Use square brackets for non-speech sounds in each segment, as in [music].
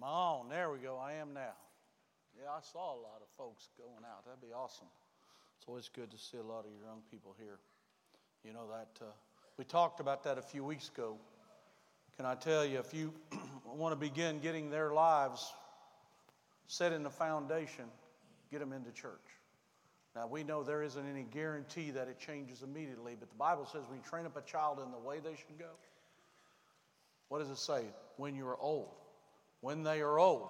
Am I on? There we go. I am now. Yeah, I saw a lot of folks going out. That'd be awesome. It's always good to see a lot of your young people here. You know that uh, we talked about that a few weeks ago. Can I tell you, if you [clears throat] want to begin getting their lives set in the foundation, get them into church. Now, we know there isn't any guarantee that it changes immediately, but the Bible says when you train up a child in the way they should go, what does it say? When you are old. When they are old,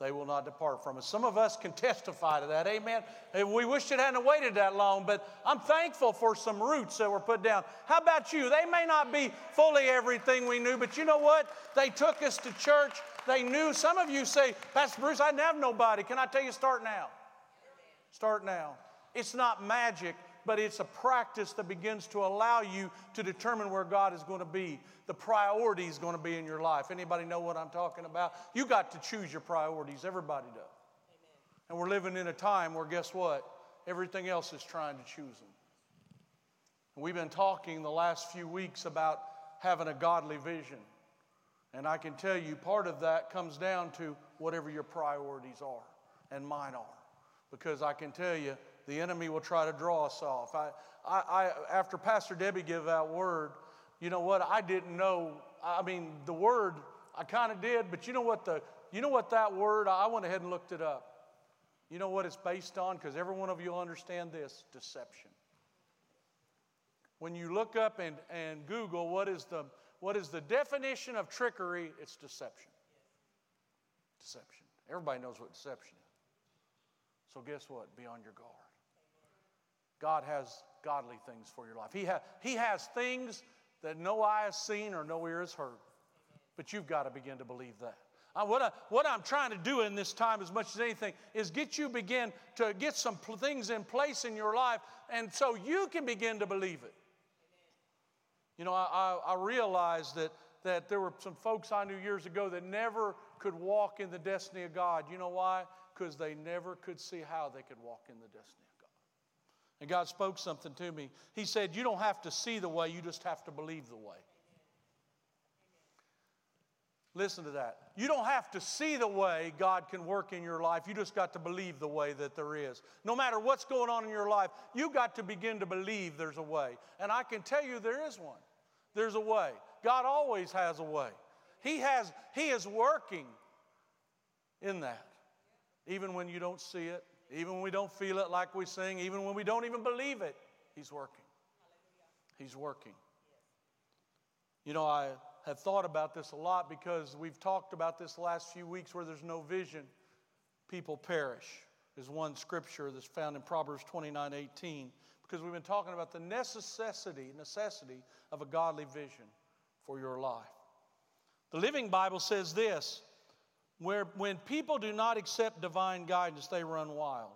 they will not depart from us. Some of us can testify to that. Amen. We wish it hadn't waited that long, but I'm thankful for some roots that were put down. How about you? They may not be fully everything we knew, but you know what? They took us to church. They knew. Some of you say, Pastor Bruce, I didn't have nobody. Can I tell you, start now? Start now. It's not magic, but it's a practice that begins to allow you to determine where God is going to be. The priority is going to be in your life. Anybody know what I'm talking about? You got to choose your priorities. Everybody does. Amen. And we're living in a time where guess what? Everything else is trying to choose them. And we've been talking the last few weeks about having a godly vision. And I can tell you part of that comes down to whatever your priorities are and mine are. Because I can tell you, the enemy will try to draw us off. I, I, I, after Pastor Debbie gave that word, you know what? I didn't know. I mean, the word I kind of did, but you know what the you know what that word? I went ahead and looked it up. You know what it's based on? Because every one of you will understand this deception. When you look up and, and Google what is the what is the definition of trickery, it's deception. Deception. Everybody knows what deception is. So guess what? Be on your guard. God has godly things for your life. He, ha- he has things that no eye has seen or no ear has heard. But you've got to begin to believe that. Uh, what, I, what I'm trying to do in this time, as much as anything, is get you begin to get some pl- things in place in your life, and so you can begin to believe it. You know, I, I, I realized that, that there were some folks I knew years ago that never could walk in the destiny of God. You know why? Because they never could see how they could walk in the destiny. And God spoke something to me. He said, You don't have to see the way, you just have to believe the way. Listen to that. You don't have to see the way God can work in your life. You just got to believe the way that there is. No matter what's going on in your life, you got to begin to believe there's a way. And I can tell you there is one. There's a way. God always has a way. He has he is working in that. Even when you don't see it, even when we don't feel it like we sing, even when we don't even believe it, He's working. He's working. You know, I have thought about this a lot because we've talked about this last few weeks where there's no vision, people perish. There's one scripture that's found in Proverbs 29 18, because we've been talking about the necessity, necessity of a godly vision for your life. The Living Bible says this where when people do not accept divine guidance, they run wild.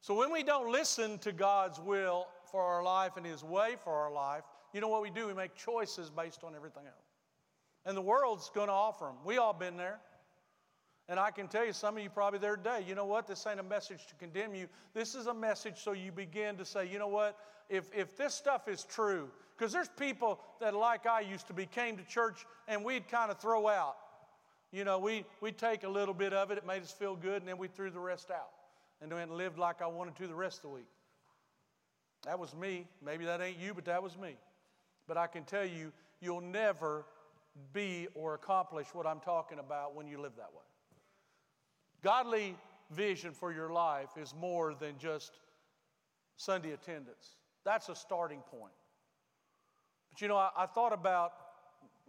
So when we don't listen to God's will for our life and His way for our life, you know what we do? We make choices based on everything else. And the world's going to offer them. We all been there. And I can tell you, some of you probably there today. You know what? This ain't a message to condemn you. This is a message so you begin to say, you know what? If, if this stuff is true, because there's people that, like I used to be, came to church and we'd kind of throw out. You know, we, we take a little bit of it, it made us feel good, and then we threw the rest out. And then lived like I wanted to the rest of the week. That was me. Maybe that ain't you, but that was me. But I can tell you, you'll never be or accomplish what I'm talking about when you live that way. Godly vision for your life is more than just Sunday attendance. That's a starting point. But you know, I, I thought about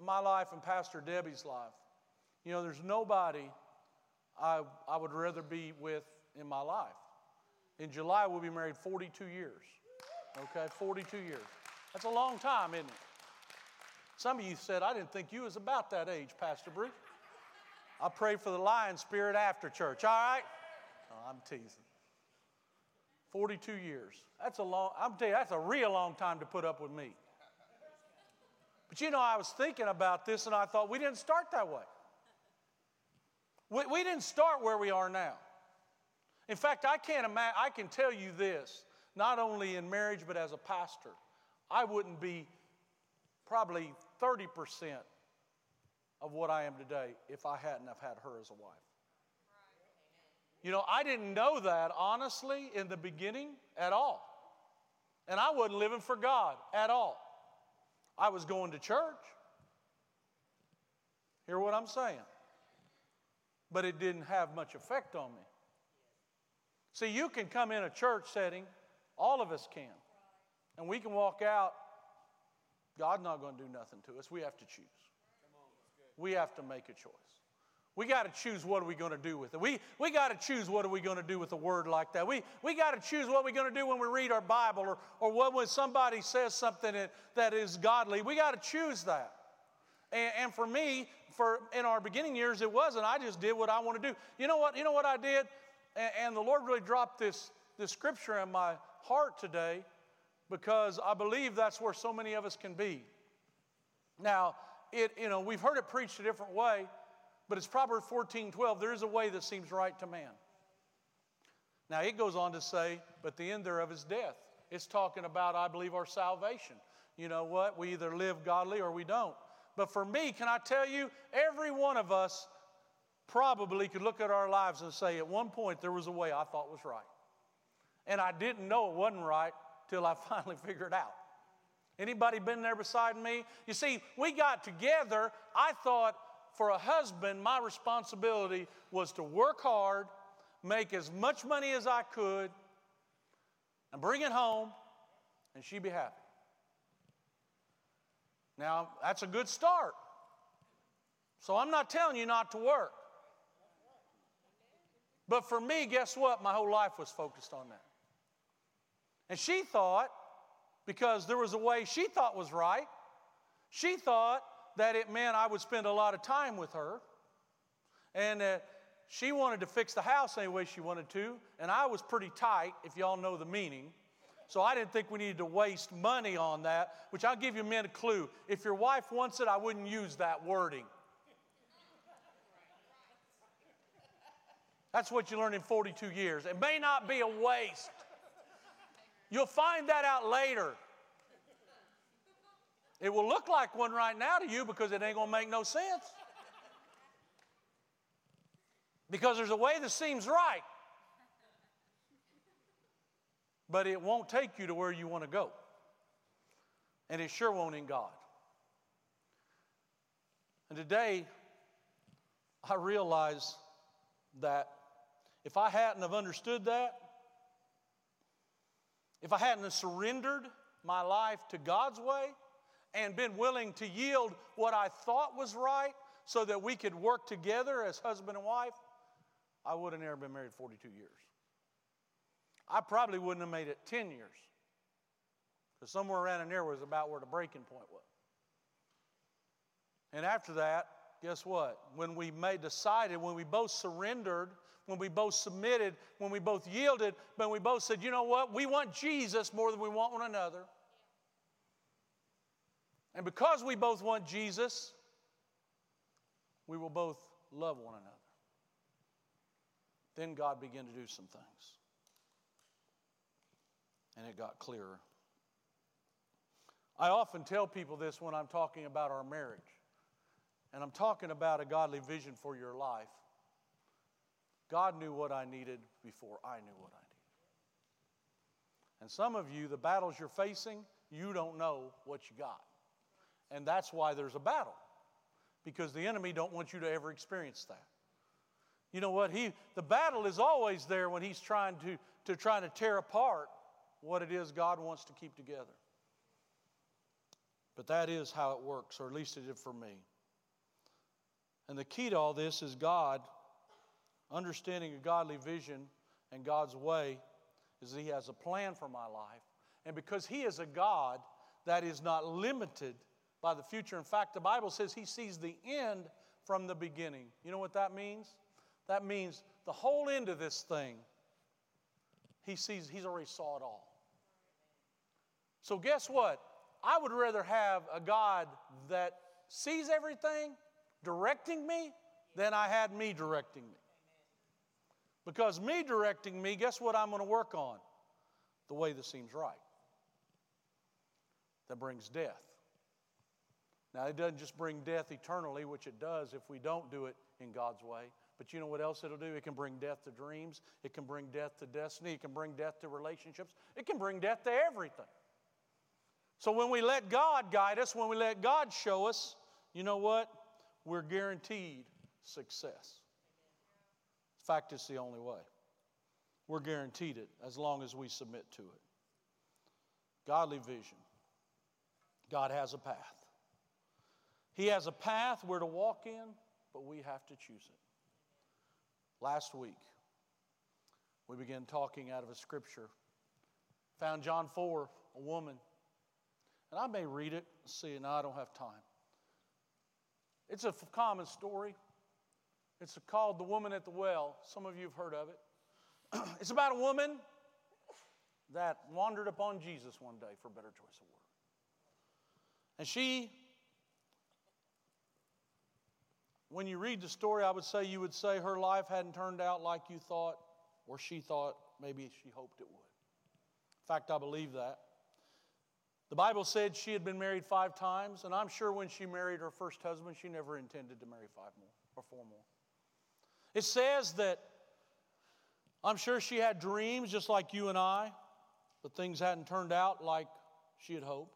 my life and Pastor Debbie's life. You know, there's nobody I, I would rather be with in my life. In July, we'll be married 42 years. Okay, 42 years. That's a long time, isn't it? Some of you said, I didn't think you was about that age, Pastor Bruce. I pray for the lion spirit after church, all right? Oh, I'm teasing. 42 years. That's a long, I'm telling you, that's a real long time to put up with me. But you know, I was thinking about this and I thought we didn't start that way. We, we didn't start where we are now. In fact, I can't imagine, I can tell you this, not only in marriage, but as a pastor, I wouldn't be probably 30% of what I am today if I hadn't have had her as a wife. You know, I didn't know that honestly in the beginning at all. And I wasn't living for God at all. I was going to church. Hear what I'm saying? But it didn't have much effect on me. See, you can come in a church setting, all of us can, and we can walk out. God's not going to do nothing to us. We have to choose. We have to make a choice. We got to choose what are we going to do with it. We, we got to choose what are we going to do with a word like that. We, we got to choose what we're going to do when we read our Bible or, or when somebody says something that, that is godly. We got to choose that. And, and for me, for in our beginning years, it wasn't. I just did what I want to do. You know what? You know what I did? And, and the Lord really dropped this, this scripture in my heart today because I believe that's where so many of us can be. Now, it, you know, we've heard it preached a different way, but it's Proverbs 14 12. There is a way that seems right to man. Now, it goes on to say, but the end thereof is death. It's talking about, I believe, our salvation. You know what? We either live godly or we don't. But for me, can I tell you, every one of us probably could look at our lives and say, at one point, there was a way I thought was right. And I didn't know it wasn't right till I [laughs] finally figured it out. Anybody been there beside me? You see, we got together. I thought for a husband, my responsibility was to work hard, make as much money as I could, and bring it home, and she'd be happy. Now, that's a good start. So I'm not telling you not to work. But for me, guess what? My whole life was focused on that. And she thought, because there was a way she thought was right, she thought that it meant I would spend a lot of time with her. And that she wanted to fix the house any way she wanted to. And I was pretty tight, if y'all know the meaning. So I didn't think we needed to waste money on that, which I'll give you men a clue. If your wife wants it, I wouldn't use that wording. That's what you learn in 42 years. It may not be a waste. You'll find that out later. It will look like one right now to you because it ain't going to make no sense. Because there's a way that seems right but it won't take you to where you want to go. And it sure won't in God. And today, I realize that if I hadn't have understood that, if I hadn't have surrendered my life to God's way and been willing to yield what I thought was right so that we could work together as husband and wife, I would have never been married 42 years. I probably wouldn't have made it 10 years. Because somewhere around in there was about where the breaking point was. And after that, guess what? When we made decided, when we both surrendered, when we both submitted, when we both yielded, when we both said, you know what? We want Jesus more than we want one another. And because we both want Jesus, we will both love one another. Then God began to do some things and it got clearer. I often tell people this when I'm talking about our marriage, and I'm talking about a godly vision for your life. God knew what I needed before I knew what I needed. And some of you, the battles you're facing, you don't know what you got. And that's why there's a battle. Because the enemy don't want you to ever experience that. You know what? He the battle is always there when he's trying to, to trying to tear apart what it is God wants to keep together. But that is how it works, or at least it did for me. And the key to all this is God, understanding a godly vision and God's way, is that He has a plan for my life. And because He is a God that is not limited by the future, in fact, the Bible says He sees the end from the beginning. You know what that means? That means the whole end of this thing, He sees, He's already saw it all. So, guess what? I would rather have a God that sees everything directing me than I had me directing me. Because me directing me, guess what I'm going to work on? The way that seems right, that brings death. Now, it doesn't just bring death eternally, which it does if we don't do it in God's way. But you know what else it'll do? It can bring death to dreams. It can bring death to destiny. It can bring death to relationships. It can bring death to everything. So when we let God guide us, when we let God show us, you know what? We're guaranteed success. In fact, it's the only way. We're guaranteed it as long as we submit to it. Godly vision. God has a path. He has a path where to walk in, but we have to choose it. Last week, we began talking out of a scripture. Found John 4, a woman. And I may read it, and see, and I don't have time. It's a common story. It's called The Woman at the Well. Some of you have heard of it. [clears throat] it's about a woman that wandered upon Jesus one day, for a better choice of word. And she, when you read the story, I would say you would say her life hadn't turned out like you thought, or she thought maybe she hoped it would. In fact, I believe that. The Bible said she had been married five times, and I'm sure when she married her first husband, she never intended to marry five more or four more. It says that I'm sure she had dreams just like you and I, but things hadn't turned out like she had hoped.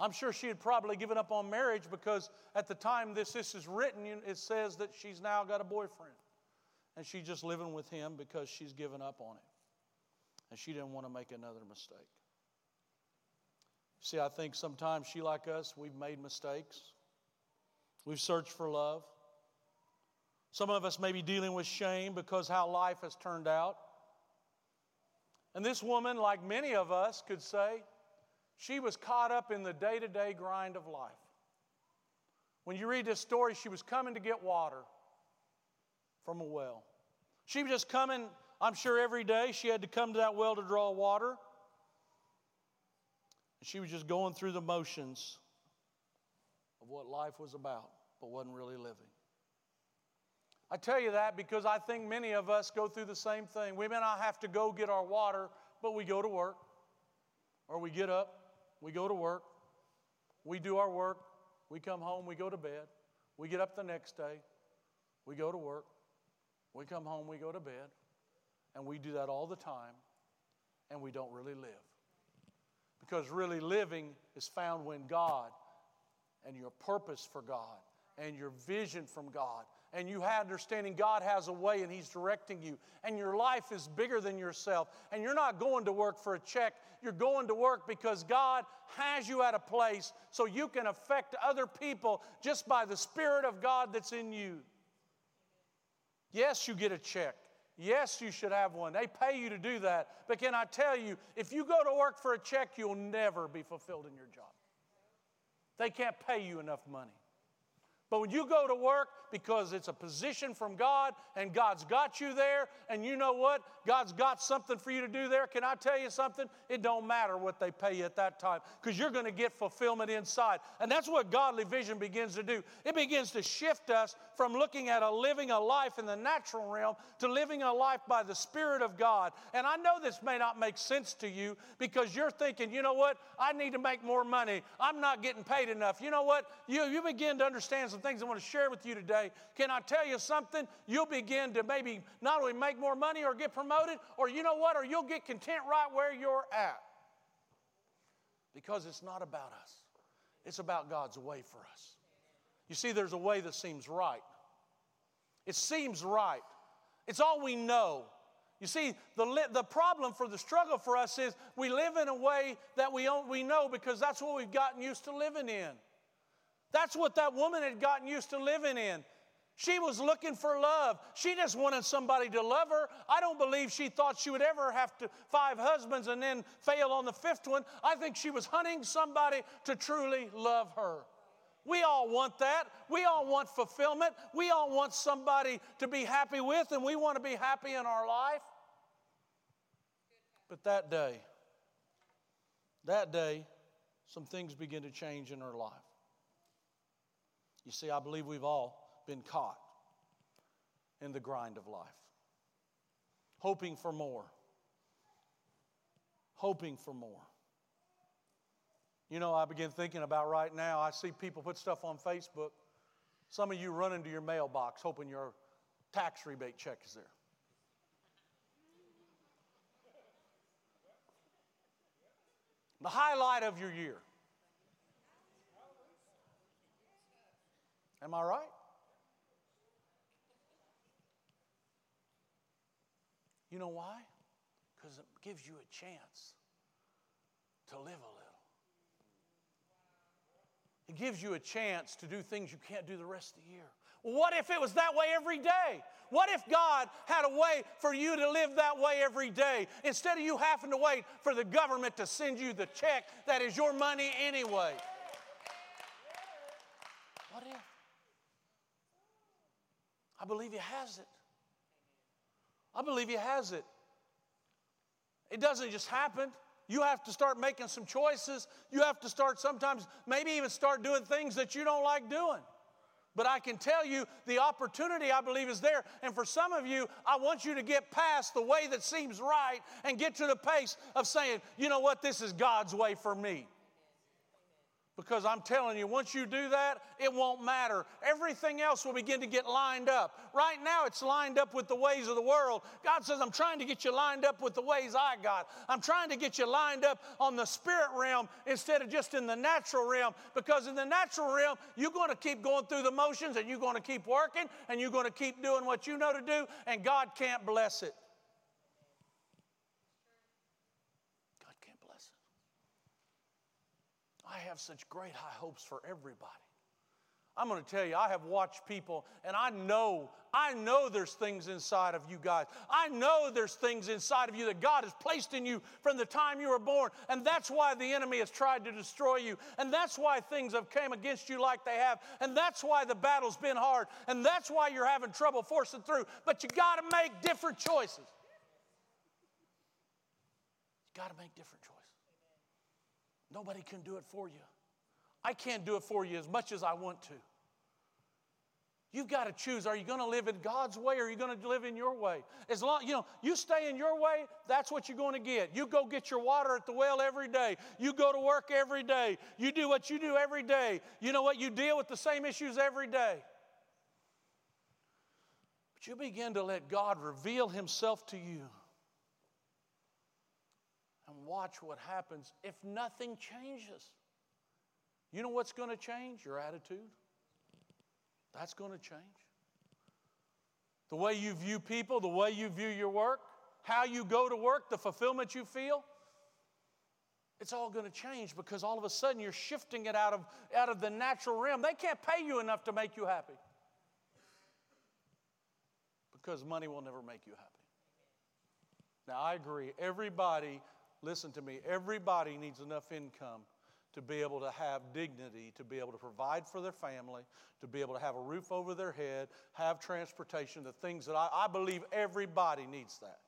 I'm sure she had probably given up on marriage because at the time this, this is written, it says that she's now got a boyfriend. And she's just living with him because she's given up on it. And she didn't want to make another mistake. See, I think sometimes she, like us, we've made mistakes. We've searched for love. Some of us may be dealing with shame because how life has turned out. And this woman, like many of us, could say, she was caught up in the day to day grind of life. When you read this story, she was coming to get water from a well. She was just coming, I'm sure every day she had to come to that well to draw water. She was just going through the motions of what life was about, but wasn't really living. I tell you that because I think many of us go through the same thing. We may not have to go get our water, but we go to work, or we get up, we go to work, we do our work, we come home, we go to bed, we get up the next day, we go to work, we come home, we go to bed, and we do that all the time, and we don't really live. Because really living is found when God and your purpose for God and your vision from God and you have understanding God has a way and He's directing you, and your life is bigger than yourself, and you're not going to work for a check, you're going to work because God has you at a place so you can affect other people just by the Spirit of God that's in you. Yes, you get a check. Yes, you should have one. They pay you to do that. But can I tell you, if you go to work for a check, you'll never be fulfilled in your job. They can't pay you enough money. But when you go to work because it's a position from God and God's got you there and you know what? God's got something for you to do there. Can I tell you something? It don't matter what they pay you at that time because you're going to get fulfillment inside. And that's what godly vision begins to do. It begins to shift us from looking at a living a life in the natural realm to living a life by the Spirit of God. And I know this may not make sense to you because you're thinking, you know what? I need to make more money. I'm not getting paid enough. You know what? You, you begin to understand things I want to share with you today. Can I tell you something? You'll begin to maybe not only make more money or get promoted, or you know what? Or you'll get content right where you're at. Because it's not about us, it's about God's way for us. You see, there's a way that seems right. It seems right. It's all we know. You see, the, the problem for the struggle for us is we live in a way that we, we know because that's what we've gotten used to living in. That's what that woman had gotten used to living in. She was looking for love. She just wanted somebody to love her. I don't believe she thought she would ever have to five husbands and then fail on the fifth one. I think she was hunting somebody to truly love her. We all want that. We all want fulfillment. We all want somebody to be happy with, and we want to be happy in our life. But that day, that day, some things begin to change in her life. You see, I believe we've all been caught in the grind of life, hoping for more, hoping for more. You know, I begin thinking about right now, I see people put stuff on Facebook. Some of you run into your mailbox hoping your tax rebate check is there. The highlight of your year. Am I right? You know why? Because it gives you a chance to live a little. It gives you a chance to do things you can't do the rest of the year. What if it was that way every day? What if God had a way for you to live that way every day instead of you having to wait for the government to send you the check that is your money anyway? What if? I believe He has it. I believe He has it. It doesn't just happen. You have to start making some choices. You have to start sometimes, maybe even start doing things that you don't like doing. But I can tell you the opportunity I believe is there. And for some of you, I want you to get past the way that seems right and get to the pace of saying, you know what, this is God's way for me. Because I'm telling you, once you do that, it won't matter. Everything else will begin to get lined up. Right now, it's lined up with the ways of the world. God says, I'm trying to get you lined up with the ways I got. I'm trying to get you lined up on the spirit realm instead of just in the natural realm. Because in the natural realm, you're going to keep going through the motions and you're going to keep working and you're going to keep doing what you know to do, and God can't bless it. I have such great high hopes for everybody. I'm going to tell you, I have watched people, and I know, I know there's things inside of you guys. I know there's things inside of you that God has placed in you from the time you were born. And that's why the enemy has tried to destroy you. And that's why things have came against you like they have. And that's why the battle's been hard. And that's why you're having trouble forcing through. But you got to make different choices. You got to make different choices. Nobody can do it for you. I can't do it for you as much as I want to. You've got to choose. Are you going to live in God's way or are you going to live in your way? As long, you know, you stay in your way, that's what you're going to get. You go get your water at the well every day. You go to work every day. You do what you do every day. You know what? You deal with the same issues every day. But you begin to let God reveal Himself to you watch what happens if nothing changes. You know what's going to change? Your attitude. That's going to change. The way you view people, the way you view your work, how you go to work, the fulfillment you feel. It's all going to change because all of a sudden you're shifting it out of, out of the natural realm. They can't pay you enough to make you happy because money will never make you happy. Now, I agree, everybody Listen to me, everybody needs enough income to be able to have dignity, to be able to provide for their family, to be able to have a roof over their head, have transportation, the things that I, I believe everybody needs that.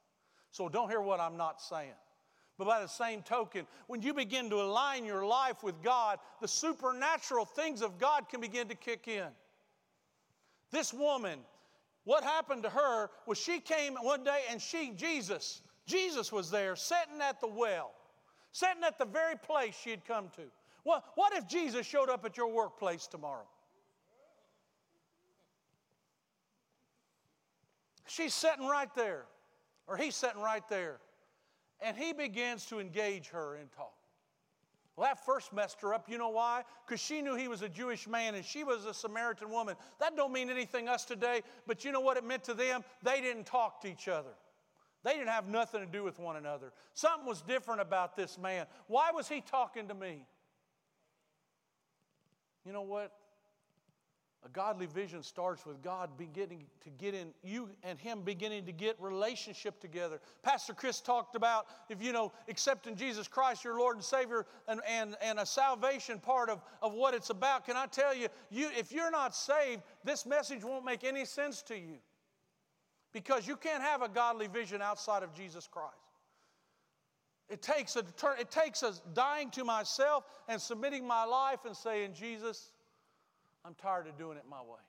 So don't hear what I'm not saying. But by the same token, when you begin to align your life with God, the supernatural things of God can begin to kick in. This woman, what happened to her was she came one day and she, Jesus, Jesus was there sitting at the well, sitting at the very place she had come to. Well, what if Jesus showed up at your workplace tomorrow? She's sitting right there, or he's sitting right there, and he begins to engage her in talk. Well, that first messed her up. You know why? Because she knew he was a Jewish man and she was a Samaritan woman. That don't mean anything us today, but you know what it meant to them? They didn't talk to each other. They didn't have nothing to do with one another. Something was different about this man. Why was he talking to me? You know what? A godly vision starts with God beginning to get in, you and Him beginning to get relationship together. Pastor Chris talked about if you know, accepting Jesus Christ, your Lord and Savior, and, and, and a salvation part of, of what it's about. Can I tell you, you, if you're not saved, this message won't make any sense to you because you can't have a godly vision outside of Jesus Christ. It takes, a, it takes a dying to myself and submitting my life and saying, Jesus, I'm tired of doing it my way.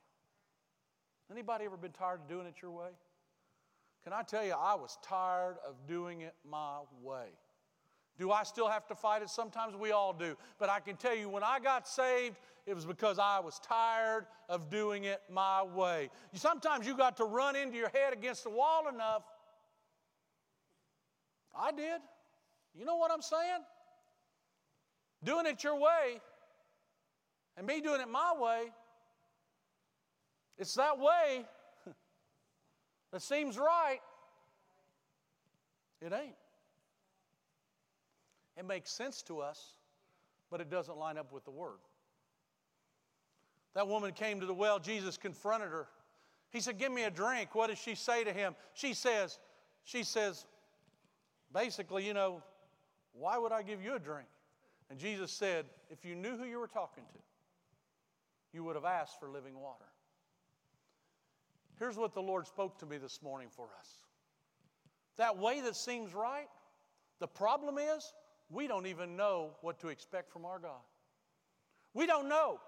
Anybody ever been tired of doing it your way? Can I tell you, I was tired of doing it my way. Do I still have to fight it? Sometimes we all do. But I can tell you, when I got saved, it was because I was tired of doing it my way. Sometimes you got to run into your head against the wall enough. I did. You know what I'm saying? Doing it your way and me doing it my way, it's that way [laughs] that seems right. It ain't. It makes sense to us, but it doesn't line up with the Word. That woman came to the well, Jesus confronted her. He said, Give me a drink. What does she say to him? She says, She says, basically, you know, why would I give you a drink? And Jesus said, If you knew who you were talking to, you would have asked for living water. Here's what the Lord spoke to me this morning for us. That way that seems right, the problem is we don't even know what to expect from our God. We don't know.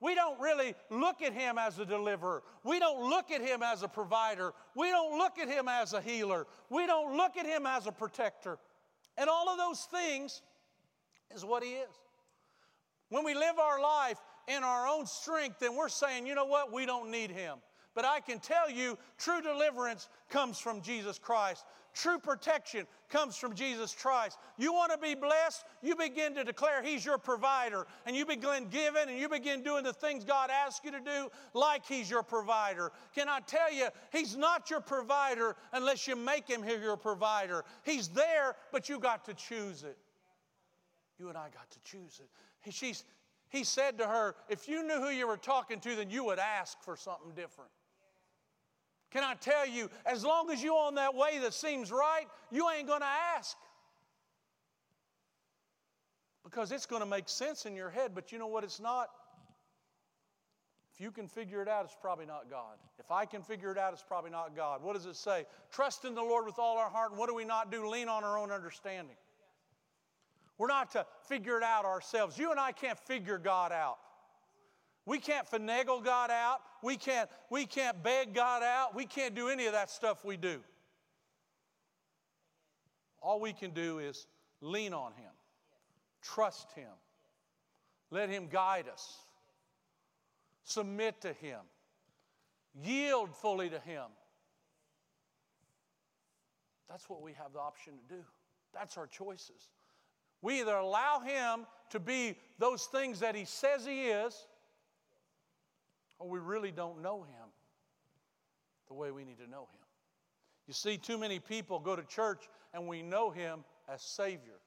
We don't really look at him as a deliverer. We don't look at him as a provider. We don't look at him as a healer. We don't look at him as a protector. And all of those things is what he is. When we live our life in our own strength, then we're saying, you know what, we don't need him. But I can tell you, true deliverance comes from Jesus Christ. True protection comes from Jesus Christ. You want to be blessed? You begin to declare He's your provider, and you begin giving, and you begin doing the things God asks you to do like He's your provider. Can I tell you, He's not your provider unless you make Him your provider. He's there, but you got to choose it. You and I got to choose it. He, she's, he said to her, If you knew who you were talking to, then you would ask for something different. Can I tell you, as long as you're on that way that seems right, you ain't going to ask. Because it's going to make sense in your head, but you know what it's not? If you can figure it out, it's probably not God. If I can figure it out, it's probably not God. What does it say? Trust in the Lord with all our heart, and what do we not do? Lean on our own understanding. We're not to figure it out ourselves. You and I can't figure God out. We can't finagle God out. We can't, we can't beg God out. We can't do any of that stuff we do. All we can do is lean on Him, trust Him, let Him guide us, submit to Him, yield fully to Him. That's what we have the option to do. That's our choices. We either allow Him to be those things that He says He is or we really don't know Him the way we need to know Him. You see, too many people go to church and we know Him as Savior.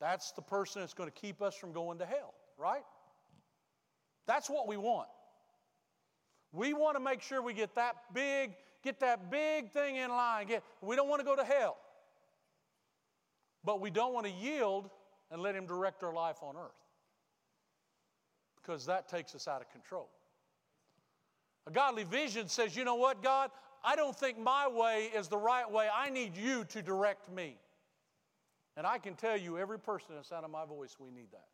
That's the person that's going to keep us from going to hell, right? That's what we want. We want to make sure we get that big, get that big thing in line. Get, we don't want to go to hell. But we don't want to yield and let Him direct our life on earth because that takes us out of control. A godly vision says, you know what, God? I don't think my way is the right way. I need you to direct me. And I can tell you, every person that's out of my voice, we need that.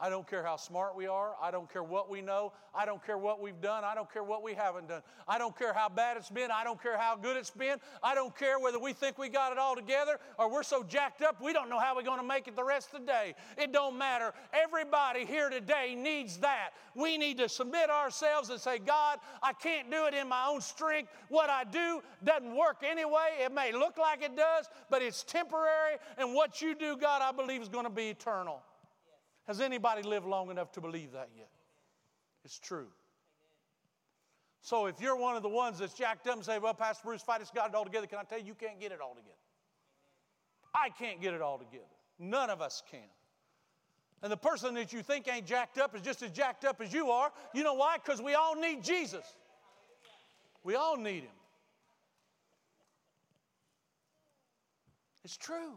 I don't care how smart we are. I don't care what we know. I don't care what we've done. I don't care what we haven't done. I don't care how bad it's been. I don't care how good it's been. I don't care whether we think we got it all together or we're so jacked up we don't know how we're going to make it the rest of the day. It don't matter. Everybody here today needs that. We need to submit ourselves and say, God, I can't do it in my own strength. What I do doesn't work anyway. It may look like it does, but it's temporary. And what you do, God, I believe is going to be eternal. Has anybody lived long enough to believe that yet? It's true. So if you're one of the ones that's jacked up and say, well, Pastor Bruce, fight us got it all together, can I tell you, you can't get it all together. I can't get it all together. None of us can. And the person that you think ain't jacked up is just as jacked up as you are. You know why? Because we all need Jesus. We all need him. It's true.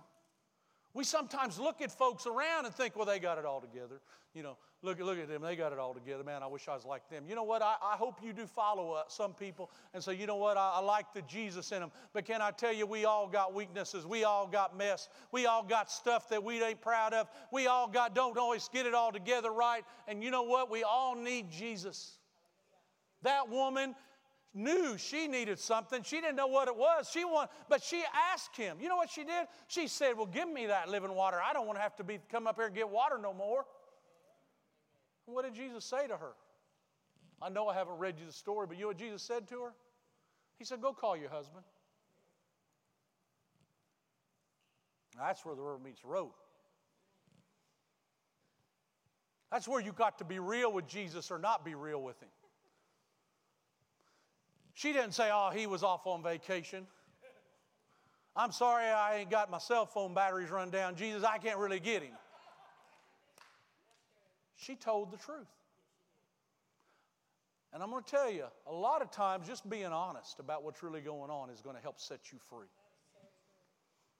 We sometimes look at folks around and think, well, they got it all together. You know, look, look at them, they got it all together. Man, I wish I was like them. You know what? I, I hope you do follow uh, some people and say, you know what? I, I like the Jesus in them. But can I tell you, we all got weaknesses. We all got mess. We all got stuff that we ain't proud of. We all got, don't always get it all together right. And you know what? We all need Jesus. That woman, knew she needed something. She didn't know what it was. She want, but she asked him. You know what she did? She said, "Well, give me that living water. I don't want to have to be come up here and get water no more." What did Jesus say to her? I know I haven't read you the story, but you know what Jesus said to her? He said, "Go call your husband." That's where the river meets the road. That's where you got to be real with Jesus or not be real with him. She didn't say, oh, he was off on vacation. I'm sorry I ain't got my cell phone batteries run down. Jesus, I can't really get him. She told the truth. And I'm going to tell you, a lot of times just being honest about what's really going on is going to help set you free.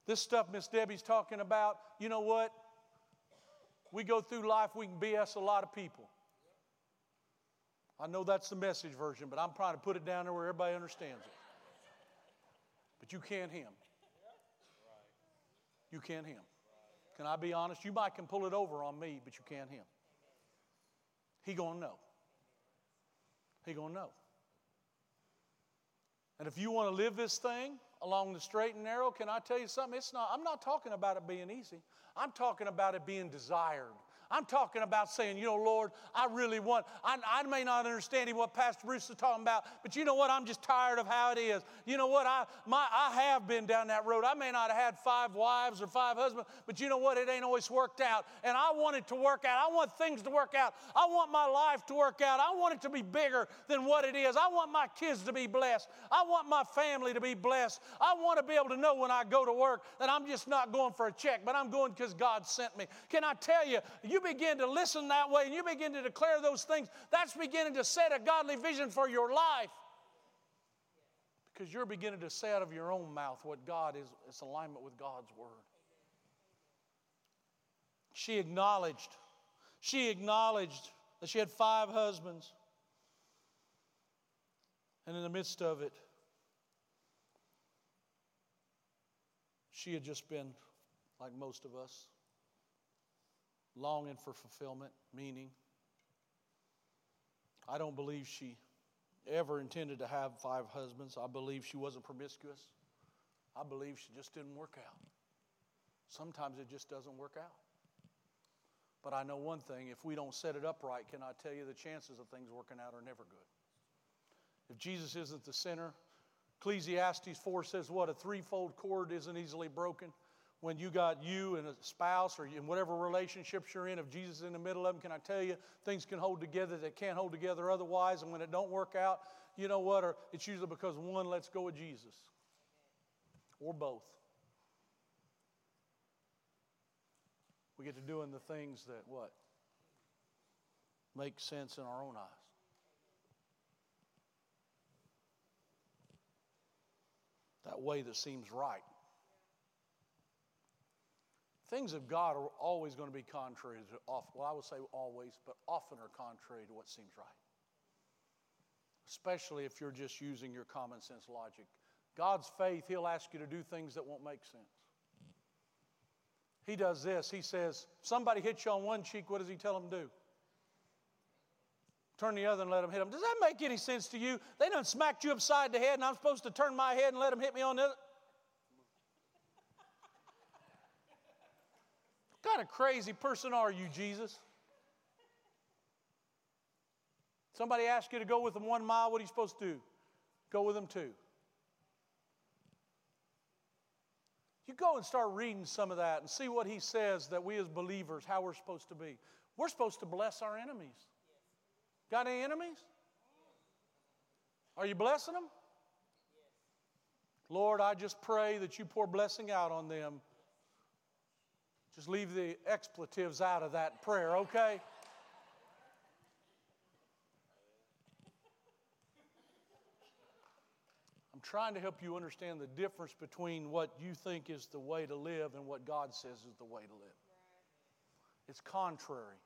This stuff Miss Debbie's talking about, you know what? We go through life, we can BS a lot of people. I know that's the message version, but I'm trying to put it down there where everybody understands it. But you can't him. You can't him. Can I be honest? You might can pull it over on me, but you can't him. He gonna know. He gonna know. And if you want to live this thing along the straight and narrow, can I tell you something? It's not, I'm not talking about it being easy. I'm talking about it being desired. I'm talking about saying, you know, Lord, I really want, I, I may not understand what Pastor Bruce is talking about, but you know what? I'm just tired of how it is. You know what? I, my, I have been down that road. I may not have had five wives or five husbands, but you know what? It ain't always worked out. And I want it to work out. I want things to work out. I want my life to work out. I want it to be bigger than what it is. I want my kids to be blessed. I want my family to be blessed. I want to be able to know when I go to work that I'm just not going for a check, but I'm going because God sent me. Can I tell you, you begin to listen that way and you begin to declare those things, that's beginning to set a godly vision for your life. Because you're beginning to say out of your own mouth what God is, it's alignment with God's word. She acknowledged, she acknowledged that she had five husbands. And in the midst of it, she had just been like most of us longing for fulfillment, meaning. I don't believe she ever intended to have five husbands. I believe she wasn't promiscuous. I believe she just didn't work out. Sometimes it just doesn't work out. But I know one thing if we don't set it up right, can I tell you the chances of things working out are never good? If Jesus isn't the center, Ecclesiastes 4 says what? A threefold cord isn't easily broken when you got you and a spouse or in whatever relationships you're in, if Jesus is in the middle of them, can I tell you, things can hold together that can't hold together otherwise. And when it don't work out, you know what? Or it's usually because one lets go of Jesus or both. We get to doing the things that what? Make sense in our own eyes. That way that seems right. Things of God are always going to be contrary to, well, I would say always, but often are contrary to what seems right. Especially if you're just using your common sense logic. God's faith, He'll ask you to do things that won't make sense. He does this. He says, somebody hits you on one cheek, what does He tell them to do? Turn the other and let them hit them. Does that make any sense to you? They done smacked you upside the head, and I'm supposed to turn my head and let them hit me on the other. Kind of crazy person are you, Jesus? Somebody asks you to go with them one mile, what are you supposed to do? Go with them two. You go and start reading some of that and see what he says that we as believers, how we're supposed to be. We're supposed to bless our enemies. Got any enemies? Are you blessing them? Lord, I just pray that you pour blessing out on them just leave the expletives out of that prayer, okay? I'm trying to help you understand the difference between what you think is the way to live and what God says is the way to live. It's contrary.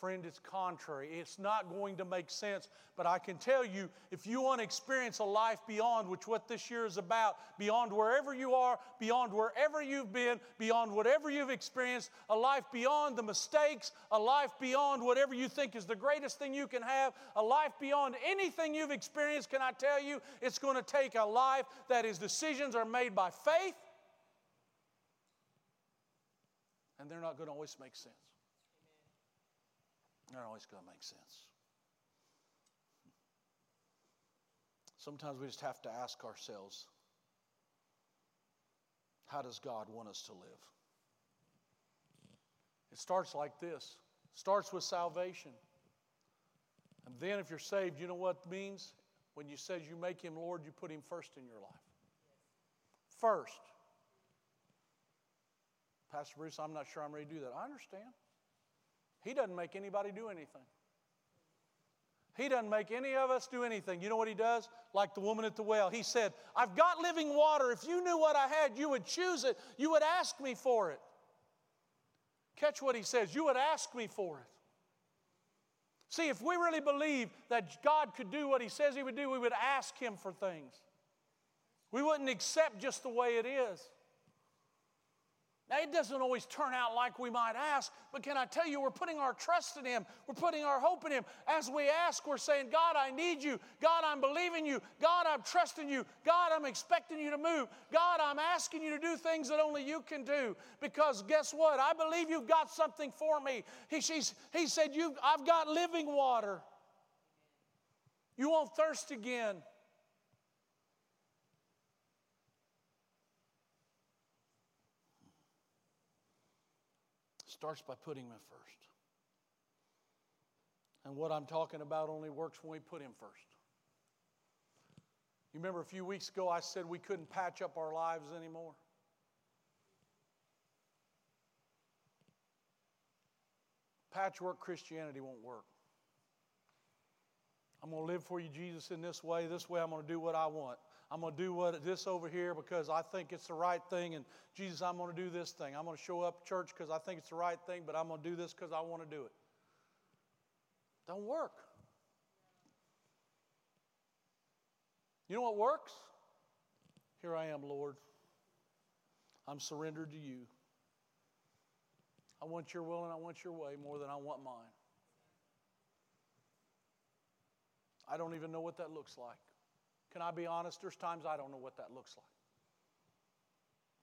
Friend, it's contrary. It's not going to make sense. But I can tell you, if you want to experience a life beyond which what this year is about, beyond wherever you are, beyond wherever you've been, beyond whatever you've experienced, a life beyond the mistakes, a life beyond whatever you think is the greatest thing you can have, a life beyond anything you've experienced, can I tell you, it's going to take a life that his decisions are made by faith, and they're not going to always make sense. They're always going to make sense. Sometimes we just have to ask ourselves how does God want us to live? It starts like this starts with salvation. And then, if you're saved, you know what it means? When you says you make him Lord, you put him first in your life. First. Pastor Bruce, I'm not sure I'm ready to do that. I understand. He doesn't make anybody do anything. He doesn't make any of us do anything. You know what he does? Like the woman at the well. He said, I've got living water. If you knew what I had, you would choose it. You would ask me for it. Catch what he says. You would ask me for it. See, if we really believe that God could do what he says he would do, we would ask him for things. We wouldn't accept just the way it is. Now, it doesn't always turn out like we might ask, but can I tell you, we're putting our trust in Him. We're putting our hope in Him. As we ask, we're saying, God, I need you. God, I'm believing you. God, I'm trusting you. God, I'm expecting you to move. God, I'm asking you to do things that only you can do. Because guess what? I believe you've got something for me. He, he said, I've got living water. You won't thirst again. Starts by putting Him first. And what I'm talking about only works when we put Him first. You remember a few weeks ago I said we couldn't patch up our lives anymore? Patchwork Christianity won't work. I'm going to live for you, Jesus, in this way. This way, I'm going to do what I want. I'm going to do what this over here because I think it's the right thing. And Jesus, I'm going to do this thing. I'm going to show up church because I think it's the right thing, but I'm going to do this because I want to do it. Don't work. You know what works? Here I am, Lord. I'm surrendered to you. I want your will and I want your way more than I want mine. I don't even know what that looks like. Can I be honest? There's times I don't know what that looks like.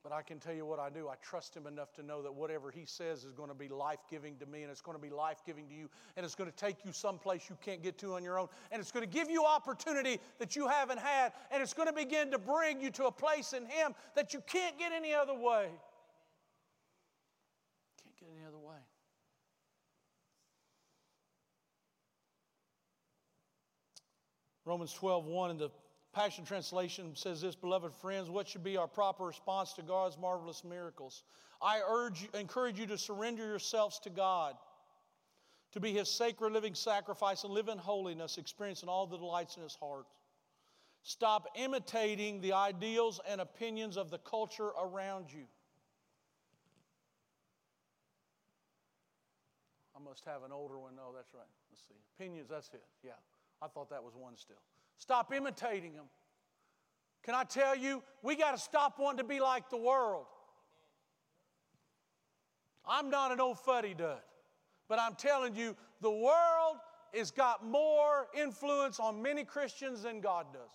But I can tell you what I do. I trust Him enough to know that whatever He says is going to be life giving to me, and it's going to be life giving to you, and it's going to take you someplace you can't get to on your own, and it's going to give you opportunity that you haven't had, and it's going to begin to bring you to a place in Him that you can't get any other way. Can't get any other way. Romans 12, 1 in the Passion Translation says this, beloved friends, what should be our proper response to God's marvelous miracles? I urge, encourage you to surrender yourselves to God, to be His sacred living sacrifice and live in holiness, experiencing all the delights in His heart. Stop imitating the ideals and opinions of the culture around you. I must have an older one. No, that's right. Let's see. Opinions, that's it. Yeah. I thought that was one still. Stop imitating them. Can I tell you, we got to stop wanting to be like the world. I'm not an old fuddy dud, but I'm telling you, the world has got more influence on many Christians than God does.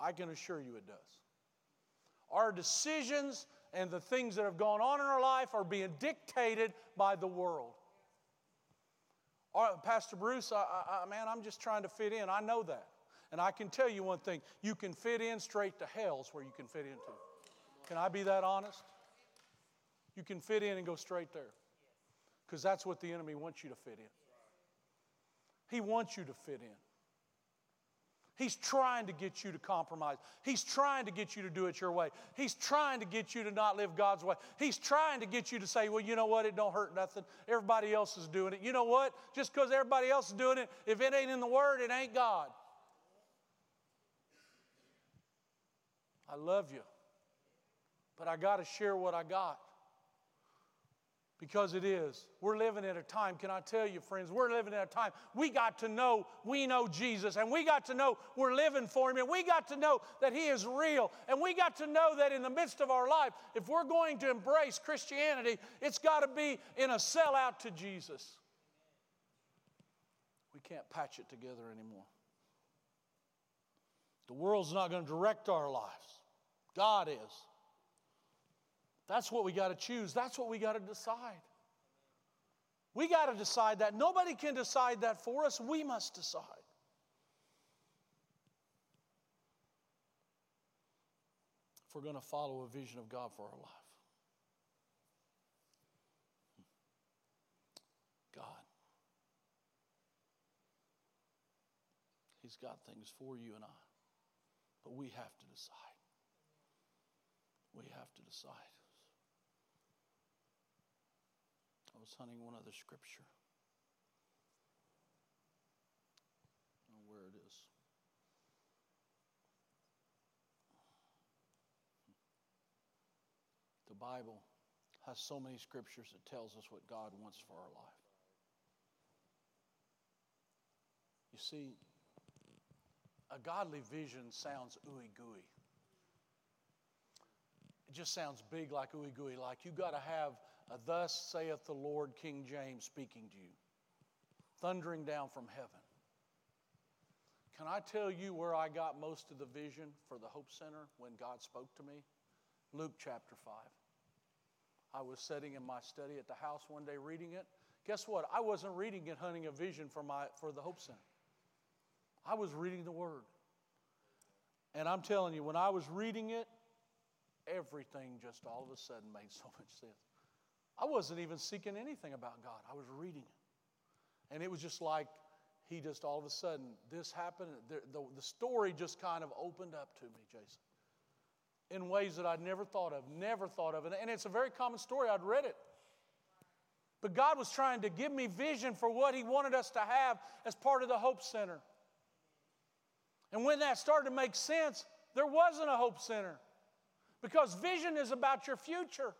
I can assure you it does. Our decisions and the things that have gone on in our life are being dictated by the world. Pastor Bruce, I, I, man, I'm just trying to fit in. I know that. And I can tell you one thing you can fit in straight to hell's where you can fit into. Can I be that honest? You can fit in and go straight there. Because that's what the enemy wants you to fit in. He wants you to fit in. He's trying to get you to compromise. He's trying to get you to do it your way. He's trying to get you to not live God's way. He's trying to get you to say, well, you know what? It don't hurt nothing. Everybody else is doing it. You know what? Just because everybody else is doing it, if it ain't in the Word, it ain't God. I love you. But I got to share what I got because it is. We're living at a time, can I tell you, friends, we're living at a time. We got to know we know Jesus, and we got to know we're living for Him, and we got to know that He is real, and we got to know that in the midst of our life, if we're going to embrace Christianity, it's got to be in a sellout to Jesus. We can't patch it together anymore. The world's not going to direct our lives, God is. That's what we got to choose. That's what we got to decide. We got to decide that. Nobody can decide that for us. We must decide. If we're going to follow a vision of God for our life. God. He's got things for you and I. But we have to decide. We have to decide. I was hunting one other scripture. where it is. The Bible has so many scriptures that tells us what God wants for our life. You see, a godly vision sounds ooey gooey. It just sounds big like ooey gooey, like you got to have Uh, thus saith the Lord, King James speaking to you, thundering down from heaven. Can I tell you where I got most of the vision for the Hope Center when God spoke to me? Luke chapter 5. I was sitting in my study at the house one day reading it. Guess what? I wasn't reading it hunting a vision for, my, for the Hope Center. I was reading the Word. And I'm telling you, when I was reading it, everything just all of a sudden made [laughs] so much sense. I wasn't even seeking anything about God, I was reading it. And it was just like he just all of a sudden, this happened. The, the, the story just kind of opened up to me, Jason, in ways that I'd never thought of, never thought of. And it's a very common story. I'd read it. But God was trying to give me vision for what He wanted us to have as part of the Hope Center. And when that started to make sense, there wasn't a Hope Center because vision is about your future.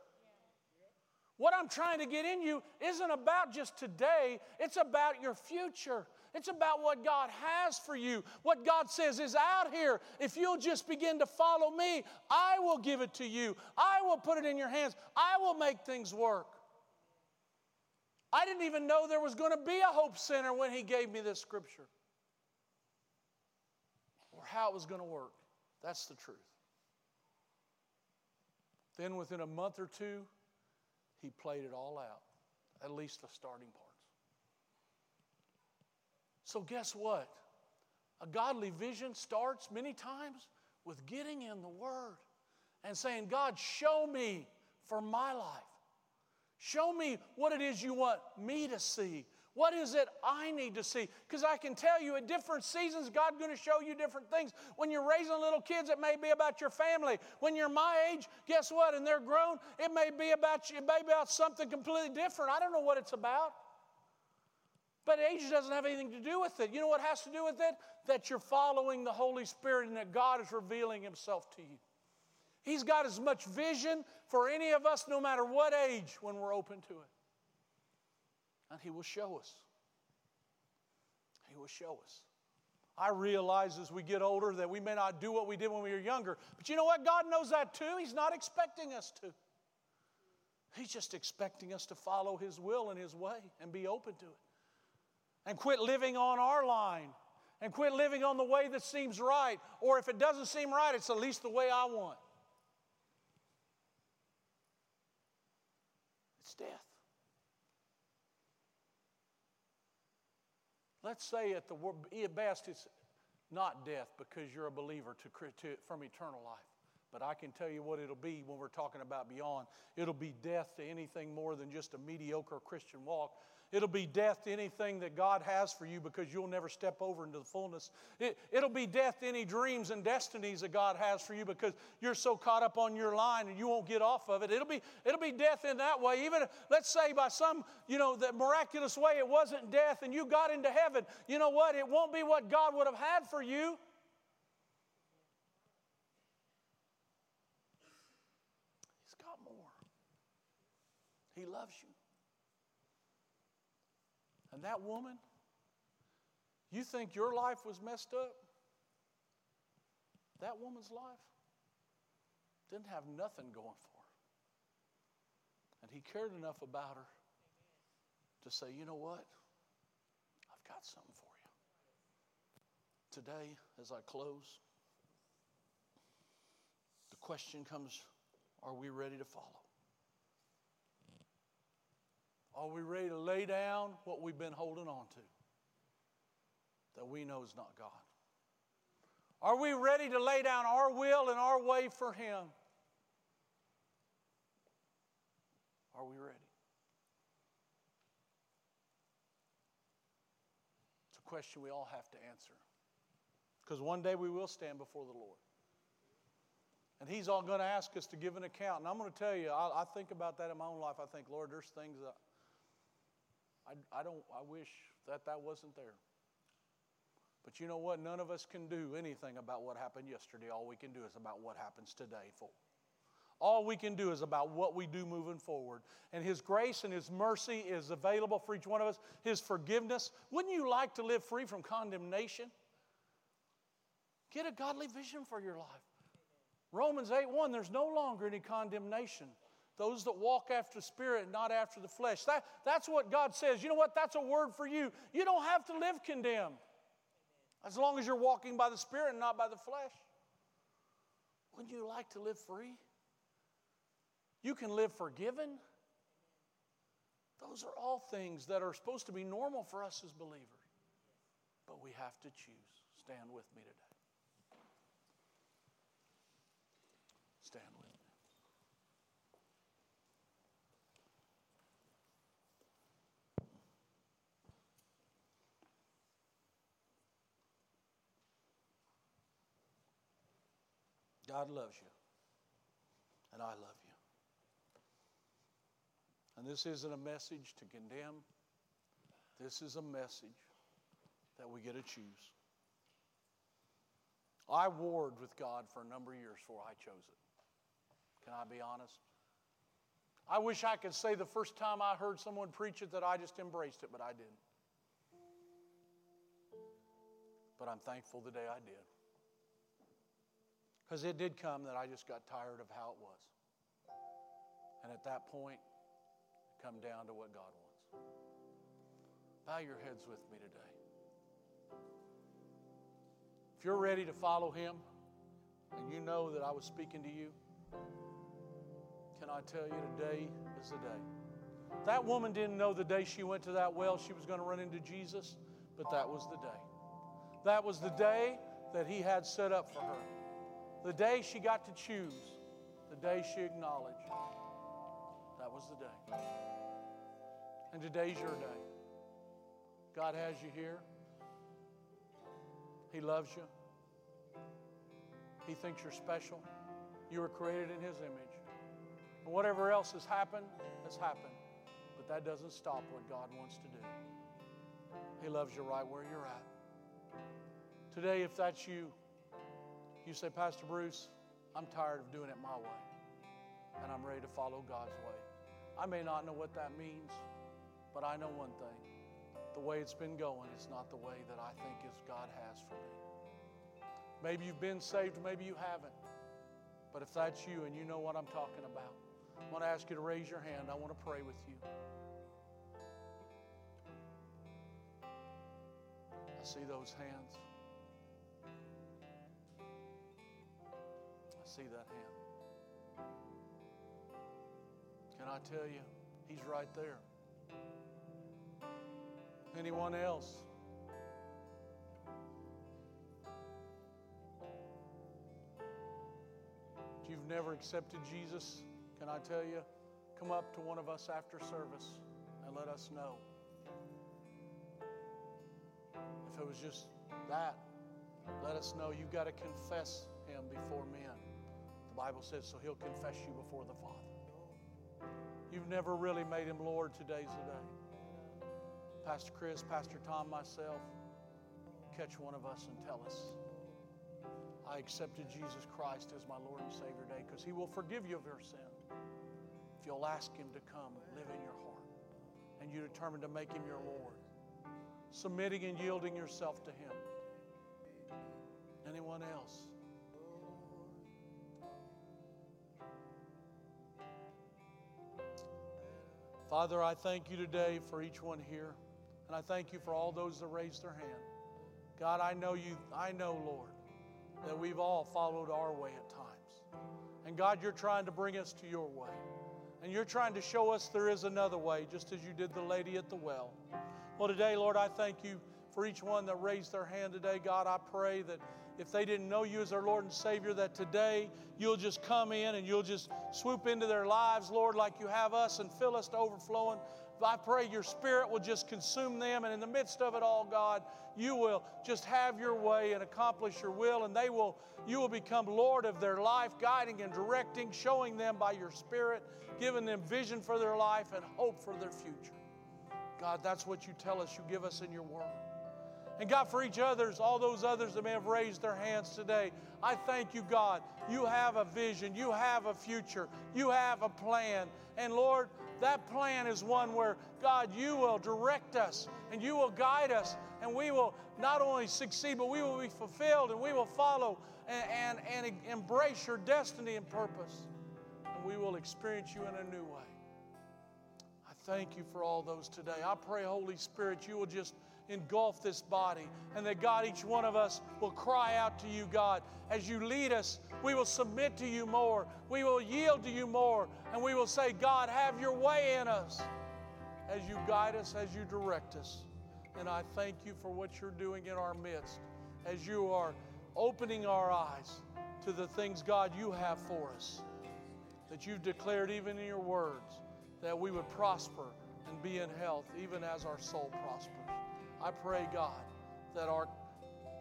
What I'm trying to get in you isn't about just today, it's about your future. It's about what God has for you. What God says is out here. If you'll just begin to follow me, I will give it to you. I will put it in your hands. I will make things work. I didn't even know there was going to be a Hope Center when He gave me this scripture or how it was going to work. That's the truth. Then, within a month or two, he played it all out, at least the starting parts. So, guess what? A godly vision starts many times with getting in the Word and saying, God, show me for my life. Show me what it is you want me to see. What is it I need to see? Because I can tell you at different seasons, God's going to show you different things. When you're raising little kids, it may be about your family. When you're my age, guess what? And they're grown, it may be about you, it may be about something completely different. I don't know what it's about. But age doesn't have anything to do with it. You know what has to do with it? That you're following the Holy Spirit and that God is revealing Himself to you. He's got as much vision for any of us, no matter what age, when we're open to it and He will show us. He will show us. I realize as we get older that we may not do what we did when we were younger, but you know what? God knows that too. He's not expecting us to. He's just expecting us to follow His will and His way and be open to it. And quit living on our line and quit living on the way that seems right. Or if it doesn't seem right, it's at least the way I want. It's death. Let's say at the best it's not death because you're a believer to, to, from eternal life. But I can tell you what it'll be when we're talking about beyond. It'll be death to anything more than just a mediocre Christian walk It'll be death to anything that God has for you because you'll never step over into the fullness. It, will be death to any dreams and destinies that God has for you because you're so caught up on your line and you won't get off of it. It'll be, it'll be death in that way. Even, let's say, by some, you know, the miraculous way, it wasn't death and you got into heaven. You know what? It won't be what God would have had for you. He's got more. He loves you. And that woman, you think your life was messed up? That woman's life didn't have nothing going for her. And he cared enough about her to say, you know what? I've got something for you. Today, as I close, the question comes are we ready to follow? Are we ready to lay down what we've been holding on to that we know is not God? Are we ready to lay down our will and our way for Him? Are we ready? It's a question we all have to answer. Because one day we will stand before the Lord. And He's all going to ask us to give an account. And I'm going to tell you, I, I think about that in my own life. I think, Lord, there's things that I, I don't, I wish that that wasn't there. But you know what? None of us can do anything about what happened yesterday. All we can do is about what happens today. For all we can do is about what we do moving forward. And His grace and His mercy is available for each one of us. His forgiveness. Wouldn't you like to live free from condemnation? Get a godly vision for your life. Romans 8 1, there's no longer any condemnation. Those that walk after Spirit, not after the flesh. That, that's what God says. You know what? That's a word for you. You don't have to live condemned as long as you're walking by the Spirit and not by the flesh. Wouldn't you like to live free? You can live forgiven. Those are all things that are supposed to be normal for us as believers. But we have to choose. Stand with me today. Stand with me. God loves you, and I love you. And this isn't a message to condemn, this is a message that we get to choose. I warred with God for a number of years before I chose it. Can I be honest? I wish I could say the first time I heard someone preach it that I just embraced it, but I didn't. But I'm thankful the day I did. Because it did come that I just got tired of how it was. And at that point, come down to what God wants. Bow your heads with me today. If you're ready to follow Him and you know that I was speaking to you, can I tell you today is the day? That woman didn't know the day she went to that well she was going to run into Jesus, but that was the day. That was the day that He had set up for her. The day she got to choose, the day she acknowledged. That was the day. And today's your day. God has you here. He loves you. He thinks you're special. You were created in His image. And whatever else has happened, has happened. But that doesn't stop what God wants to do. He loves you right where you're at. Today, if that's you, you say, Pastor Bruce, I'm tired of doing it my way, and I'm ready to follow God's way. I may not know what that means, but I know one thing. The way it's been going is not the way that I think is God has for me. Maybe you've been saved, maybe you haven't. But if that's you and you know what I'm talking about, I want to ask you to raise your hand. I want to pray with you. I see those hands. See that hand. Can I tell you, He's right there. Anyone else? If you've never accepted Jesus, can I tell you, come up to one of us after service and let us know. If it was just that, let us know. You've got to confess Him before men. The Bible says, so he'll confess you before the Father. You've never really made him Lord. Today's the day. Pastor Chris, Pastor Tom, myself, catch one of us and tell us, I accepted Jesus Christ as my Lord and Savior today because he will forgive you of your sin. if you'll ask Him to come live in your heart and you determine to make Him your Lord, submitting and yielding yourself to Him. Anyone else? Father, I thank you today for each one here, and I thank you for all those that raised their hand. God, I know you, I know, Lord, that we've all followed our way at times. And God, you're trying to bring us to your way. And you're trying to show us there is another way, just as you did the lady at the well. Well, today, Lord, I thank you for each one that raised their hand today. God, I pray that if they didn't know you as their Lord and Savior, that today you'll just come in and you'll just swoop into their lives, Lord, like you have us and fill us to overflowing. I pray your spirit will just consume them, and in the midst of it all, God, you will just have your way and accomplish your will, and they will, you will become Lord of their life, guiding and directing, showing them by your spirit, giving them vision for their life and hope for their future. God, that's what you tell us, you give us in your word. And God, for each others, all those others that may have raised their hands today, I thank you, God. You have a vision, you have a future, you have a plan. And Lord, that plan is one where, God, you will direct us and you will guide us, and we will not only succeed, but we will be fulfilled and we will follow and, and, and embrace your destiny and purpose. And we will experience you in a new way. I thank you for all those today. I pray, Holy Spirit, you will just engulf this body. And that, God, each one of us will cry out to you, God. As you lead us, we will submit to you more. We will yield to you more. And we will say, God, have your way in us as you guide us, as you direct us. And I thank you for what you're doing in our midst as you are opening our eyes to the things, God, you have for us. That you've declared even in your words that we would prosper and be in health, even as our soul prospers. I pray, God, that our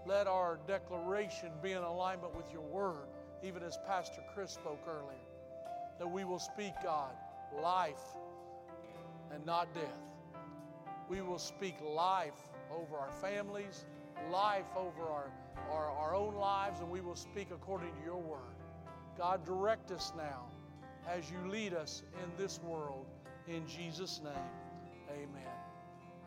let our declaration be in alignment with your word, even as Pastor Chris spoke earlier. That we will speak, God, life and not death. We will speak life over our families, life over our, our, our own lives, and we will speak according to your word. God, direct us now as you lead us in this world. In Jesus' name, amen.